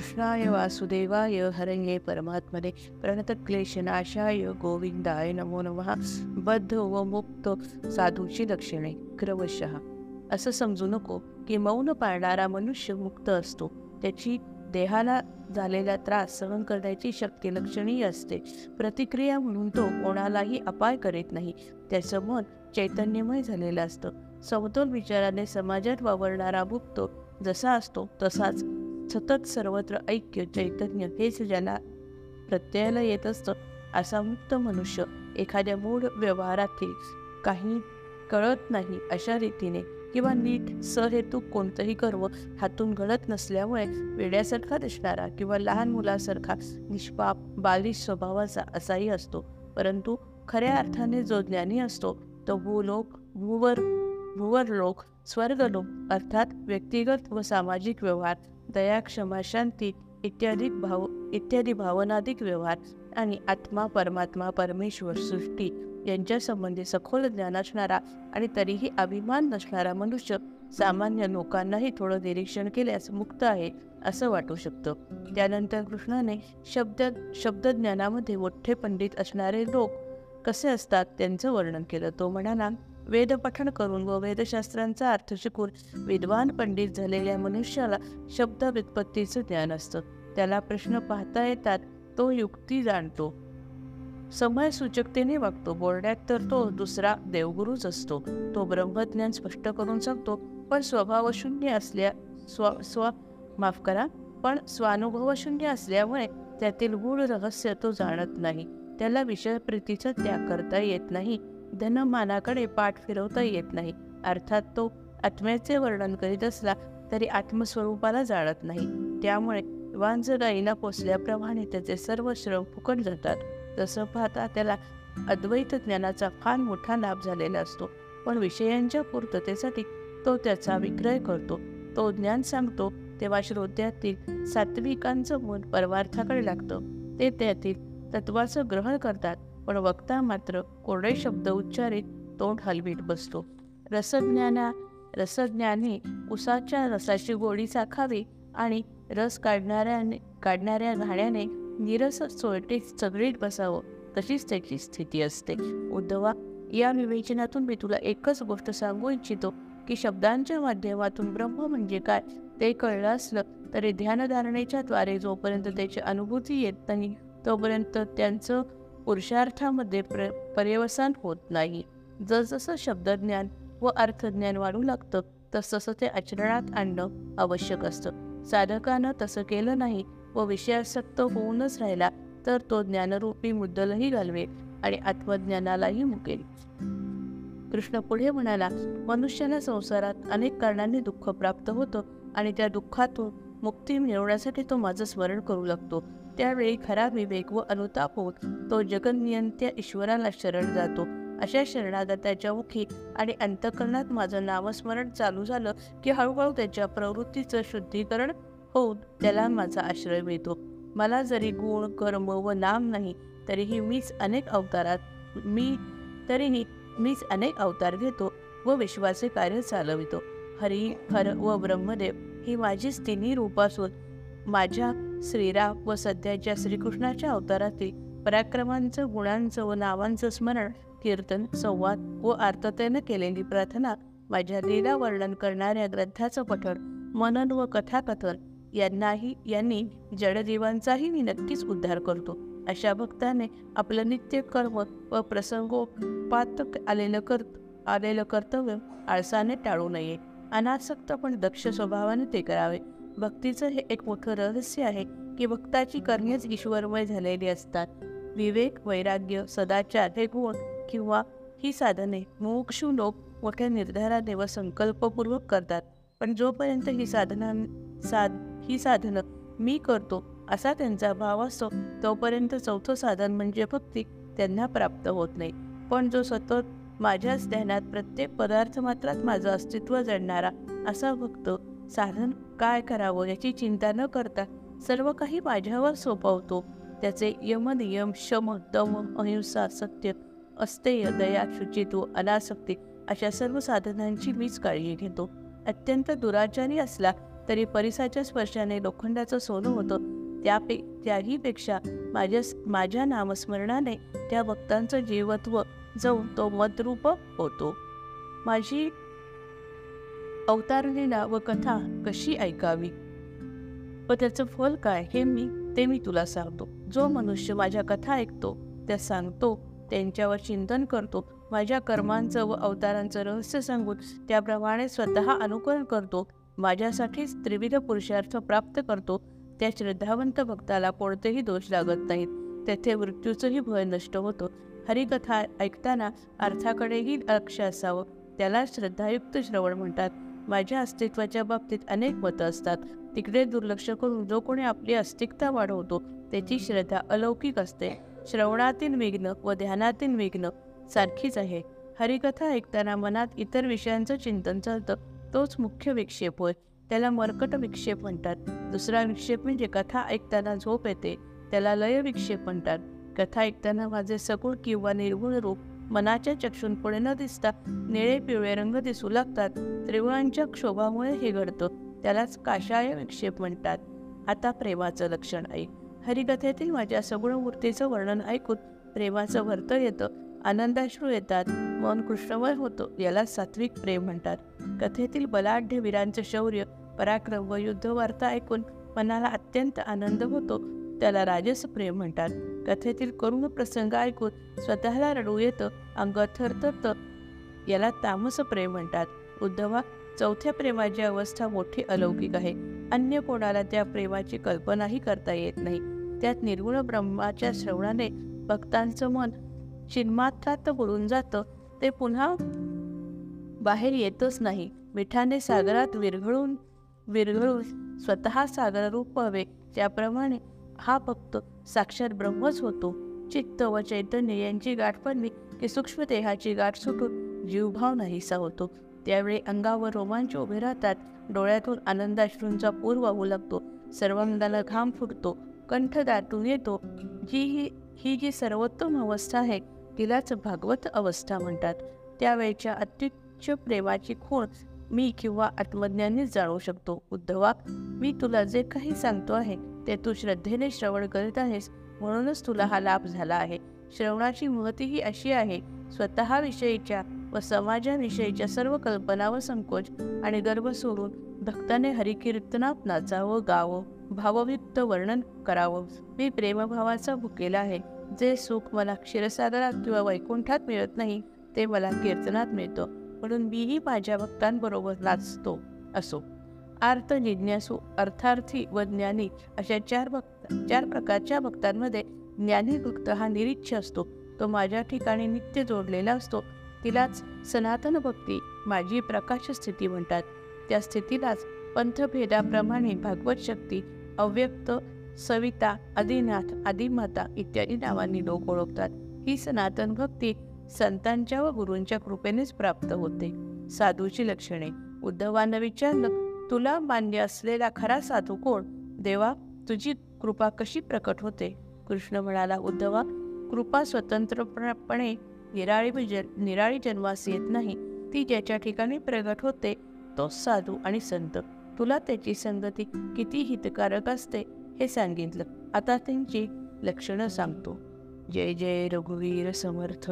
कृष्णाय वासुदेवाय हरये परमात्मने प्रणतक्लेशनाशाय गोविंदाय नमो नमः. बद्ध व मुक्त साधूची लक्षणे क्रमशः. असं समजू नको की मौन पाळणारा मनुष्य मुक्त असतो. त्याची देहाला झालेला त्रास सहन करण्याची शक्ती लक्षणीय असते. प्रतिक्रिया म्हणून तो कोणालाही अपाय करीत नाही. त्याचं मन चैतन्यमय झालेलं असतं. समतोल विचाराने समाजात वावरणारा मुक्त जसा असतो तसाच सतत सर्वत्र ऐक्य चैतन्य हेच ज्याला प्रत्ययाला येत असतं असा मुक्त मनुष्य एखाद्या मूळ व्यवहारातील काही कळत नाही अशा रीतीने किंवा नीट सहेतू कोणतंही कर्म हातून घडत नसल्यामुळे वेड्यासारखा दिसणारा किंवा लहान मुलासारखा निष्पाप बालिश स्वभावाचा असाही असतो. परंतु खऱ्या अर्थाने जो ज्ञानी असतो तो भूलोक भूवर भूवर लोक स्वर्गलोक अर्थात व्यक्तिगत व सामाजिक व्यवहार दया क्षमा शांती इत्यादी भाव इत्यादी भावनाधिक व्यवहार आणि आत्मा परमात्मा परमेश्वर सृष्टी यांच्या संबंधी सखोल ज्ञान असणारा आणि तरीही अभिमान नसणारा मनुष्य सामान्य लोकांनाही थोडं निरीक्षण केल्यास मुक्त आहे असं वाटू शकतं. त्यानंतर कृष्णाने शब्द शब्दज्ञानामध्ये मोठे पंडित असणारे लोक कसे असतात त्यांचं वर्णन केलं. तो म्हणाला वेदपठण करून व वेदशास्त्रांचा अर्थ शिकून विद्वान पंडित झालेल्या मनुष्याला शब्द व्युत्पत्तीचं ज्ञान असतं. त्याला प्रश्न पाहता येतात तो युक्ती जाणतो. समय सूचकतेने वागतो. बोलण्यात तर तो दुसरा देवगुरूच असतो. तो ब्रह्मज्ञान स्पष्ट करून सांगतो पण स्वभावशून्य असल्या स्व स्व माफ करा पण स्वानुभवशून्य असल्यामुळे त्यातील गूढ रहस्य तो जाणत नाही. त्याला विषयप्रीतीचा त्याग करता येत नाही. धनमानाकडे पाठ फिरवता येत नाही. अर्थात तो आत्म्याचे वर्णन करीत असला तरी आत्मस्वरूपाला जाणत नाही. त्यामुळे वांजगाईना पोचल्याप्रमाणे त्याचे सर्व श्रम फुकट जातात. तसं पाहता त्याला अद्वैत ज्ञानाचा फार मोठा लाभ झालेला असतो. पण विषयांच्या पूर्ततेसाठी तो त्याचा विक्रय करतो. तो ज्ञान सांगतो तेव्हा श्रोत्यातील सात्विकांचं मन परमार्थाकडे लागतं. ते त्यातील तत्वाचं ग्रहण करतात. पण वक्ता मात्र कोरडे शब्द उच्चारित तोंड हलवीत बसतो. रसज्ञाना रसज्ञाने उसाच्या रसाची गोडी चाखावी आणि रस काढणाऱ्याने काढणाऱ्या घाण्याने निरस सोयटे चगळीत बसावं तशीच त्याची स्थिती असते. उद्धवा या विवेचनातून मी तुला एकच गोष्ट सांगू इच्छितो की शब्दांच्या माध्यमातून ब्रह्म म्हणजे काय ते कळलं असलं तरी ध्यानधारणेच्या द्वारे जोपर्यंत त्याची अनुभूती येत नाही तोपर्यंत त्यांचं पुरुषार्थामध्ये प्र पर्यवसान होत नाही. जसजसं शब्दज्ञान व अर्थज्ञान वाढू लागतं तसतसं ते आचरणात आणणं आवश्यक असतं. साधकानं तसं केलं नाही व विषयासक्त होऊनच राहिला तर तो ज्ञानरूपी मुद्दलही घालवेल आणि आत्मज्ञानालाही मुकेल. कृष्ण पुढे म्हणाला मनुष्याला संसारात अनेक कारणांनी दुःख प्राप्त होतं आणि त्या दुःखातून मुक्ती मिळवण्यासाठी तो माझं स्मरण करू लागतो. त्यावेळी खरा विवेक व अनुताप होत तो जगनियंत्या ईश्वराला शरण जातो. अशा शरणागताच्या मुखी आणि अंतकरणात माझं नामस्मरण चालू झालं की हळूहळू त्याच्या प्रवृत्तीचं शुद्धीकरण होऊन त्याला माझा आश्रय मिळतो. मला जरी गुण कर्म व नाम नाही तरीही मीच अनेक अवतारात मी तरीही मीच अनेक अवतार घेतो व विश्वाचे कार्य चालवितो. हरी हर व ब्रह्मदेव ही माझीच तिन्ही रूप असून माझ्या श्रीराम व सध्याच्या श्रीकृष्णाच्या अवतारातील पराक्रमांचं गुणांचं व नावांचं स्मरण कीर्तन संवाद व आर्ततेनं केलेली प्रार्थना माझ्या लीला वर्णन करणाऱ्या ग्रंथाचं पठण मनन व कथाकथन यांनाही यांनी जडजीवांचाही मी नक्कीच उद्धार करतो. अशा भक्ताने आपलं नित्य कर्म व प्रसंगोपात आलेलं कर आलेलं कर्तव्य आळसाने टाळू नये. अनासक्त पण दक्ष स्वभावाने ते करावे. भक्तीचं हे एक मोठं रहस्य आहे की भक्ताची कर्मेच ईश्वरमय झालेली असतात. विवेक वैराग्य सदाचार हे गुण किंवा ही साधने मोक्षू लोक मोठ्या निर्धाराने व संकल्पपूर्वक करतात. पण जोपर्यंत ही साधना साध ही साधनं मी करतो असा त्यांचा भाव असतो तोपर्यंत चौथं साधन म्हणजे भक्ती त्यांना प्राप्त होत नाही. पण जो सतत माझ्याच ध्यानात प्रत्येक पदार्थ मात्रात माझं अस्तित्व जडणारा असा भक्त साधन काय करावं याची चिंता न करता सर्व काही माझ्यावर सोपवतो. त्याचे यमनियम शम दम अहिंसा सत्य अस्तेय दया शुचित्व अनासक्ती अशा सर्व साधनांची मीच काळजी घेतो. अत्यंत दुराचारी असला तरी परिसाच्या स्पर्शाने लोखंडाचं सोनं होतं. त्यापे त्याहीपेक्षा माझ्या माझ्या नामस्मरणाने त्या भक्तांचं जीवत्व जाऊन तो मतरूप होतो. माझी अवतारणीला व कथा कशी ऐकावी? व त्याचं फल काय हे मी ते मी तुला सांगतो. जो मनुष्य माझ्या कथा ऐकतो त्या सांगतो त्यांच्यावर चिंतन करतो माझ्या कर्मांचं व अवतारांचं रहस्य सांगून त्याप्रमाणे स्वतः अनुकरण करतो माझ्यासाठीच त्रिविध पुरुषार्थ प्राप्त करतो त्या श्रद्धावंत भक्ताला कोणतेही दोष लागत नाहीत. तेथे मृत्यूचंही भय नष्ट होतो. हरिकथा ऐकताना अर्थाकडेही लक्ष असावं त्याला श्रद्धायुक्त श्रवण म्हणतात. माझ्या अस्तित्वाच्या बाबतीत अनेक मतं असतात. तिकडे दुर्लक्ष करून जो कोणी आपली अस्तिकता वाढवतो त्याची श्रद्धा अलौकिक असते. श्रवणातील विघ्न व ध्यानातील विघ्न सारखीच आहे. हरिकथा ऐकताना मनात इतर विषयांचं चिंतन चालतं. तोच मुख्य विक्षेप होय. त्याला मरकट विक्षेप म्हणतात. दुसरा विक्षेप म्हणजे कथा ऐकताना झोप येते. त्याला लय विक्षेप म्हणतात. कथा ऐकताना माझे सगुण किंवा निर्गुण रूप मनाच्या चक्षून पुढे न दिसता निळे पिवळे रंग दिसू लागतात. त्रिगुणांच्या क्षोभामुळे हे घडतं. त्यालाच काशाय विक्षेप म्हणतात. आता प्रेमाचं लक्षण ऐक. हरिकथेतील माझ्या सगुण मूर्तीचं वर्णन ऐकून प्रेमाचं वर्त येतं. आनंदाश्रू येतात. मन कृष्णमय होतो. याला सात्विक प्रेम म्हणतात. कथेतील बलाढ्य वीरांचं शौर्य पराक्रम व युद्धवार्ता ऐकून मनाला अत्यंत आनंद होतो. त्याला राजस प्रेम म्हणतात. कथेतील करुण प्रसंग ऐकून स्वतःला रडू येतं अंग थरथरतं. याला तामस प्रेम म्हणतात. उद्धवा चौथ्या प्रेमाची अवस्था मोठी अलौकिक आहे. अन्य कोणाला त्या प्रेमाची कल्पनाही करता येत नाही. त्यात निर्गुण ब्रह्माच्या श्रवणाने भक्तांचं मन चिन्मात्रात बुडून जातं. ते पुन्हा बाहेर येतच नाही. मिठाने सागरात विरघळून विरघळून स्वतः सागररूप व्हावे. त्याप्रमाणे हा फक्त साक्षात ब्रह्मच होतो. चित्त व चैतन्य यांची गाठ पडली की सूक्ष्म देहाची गाठ सुटून जीवभाव नाहीसा होतो. त्यावेळी अंगावर रोमांच उभे राहतात. डोळ्यातून आनंदाश्रूंचा पूर वाहू लागतो सर्वांगाला घाम फुटतो. कंठ दाटून येतो. जी ही ही जी सर्वोत्तम अवस्था आहे तिलाच भागवत अवस्था म्हणतात. त्यावेळच्या अत्युच्च प्रेमाची खूण मी किंवा आत्मज्ञानीच जाणू शकतो. उद्धवा मी तुला जे काही सांगतो आहे ते तू श्रद्धेने श्रवण करीत आहेस म्हणूनच तुला हा लाभ झाला आहे. श्रवणाची महती ही अशी आहे स्वतःविषयीच्या व समाजाविषयीच्या सर्व कल्पना व संकोच आणि गर्व सोडून भक्ताने हरिकीर्तनात नाचावं गावं भावयुक्त वर्णन करावं. मी प्रेमभावाचा भुकेला आहे. जे सुख मला क्षीरसागरात किंवा वैकुंठात मिळत नाही ते मला कीर्तनात मिळतं. म्हणून मीही माझ्या भक्तांबरोबर नाचतो असो. आर्थ जिज्ञासू अर्थार्थी व ज्ञानी अशा चार भक्त चार प्रकारच्या भक्तांमध्ये ज्ञानी भक्त हा निरीच्छ असतो. तो माझ्या ठिकाणी नित्य जोडलेला असतो. तिलाच सनातन भक्ती माझी प्रकाश स्थिती म्हणतात. त्या स्थितीलाच पंथभेदाप्रमाणे भागवत शक्ती अव्यक्त सविता आदिनाथ आदिमाता इत्यादी नावांनी लोक ओळखतात. ही सनातन भक्ती संतांच्या व गुरूंच्या कृपेनेच प्राप्त होते. साधूची लक्षणे उद्धवानं विचारलं तुला मान्य असलेला खरा साधू कोण? देवा तुझी कृपा कशी प्रकट होते? कृष्ण म्हणाला उद्धवा कृपा स्वतंत्रपणे निराळी जन निराळी जन्मास येत नाही. ती ज्याच्या ठिकाणी प्रगट होते तोच साधू आणि संत. तुला त्याची संगती किती हितकारक असते हे सांगितलं. आता त्यांची लक्षणं सांगतो. जय जय रघुवीर समर्थ.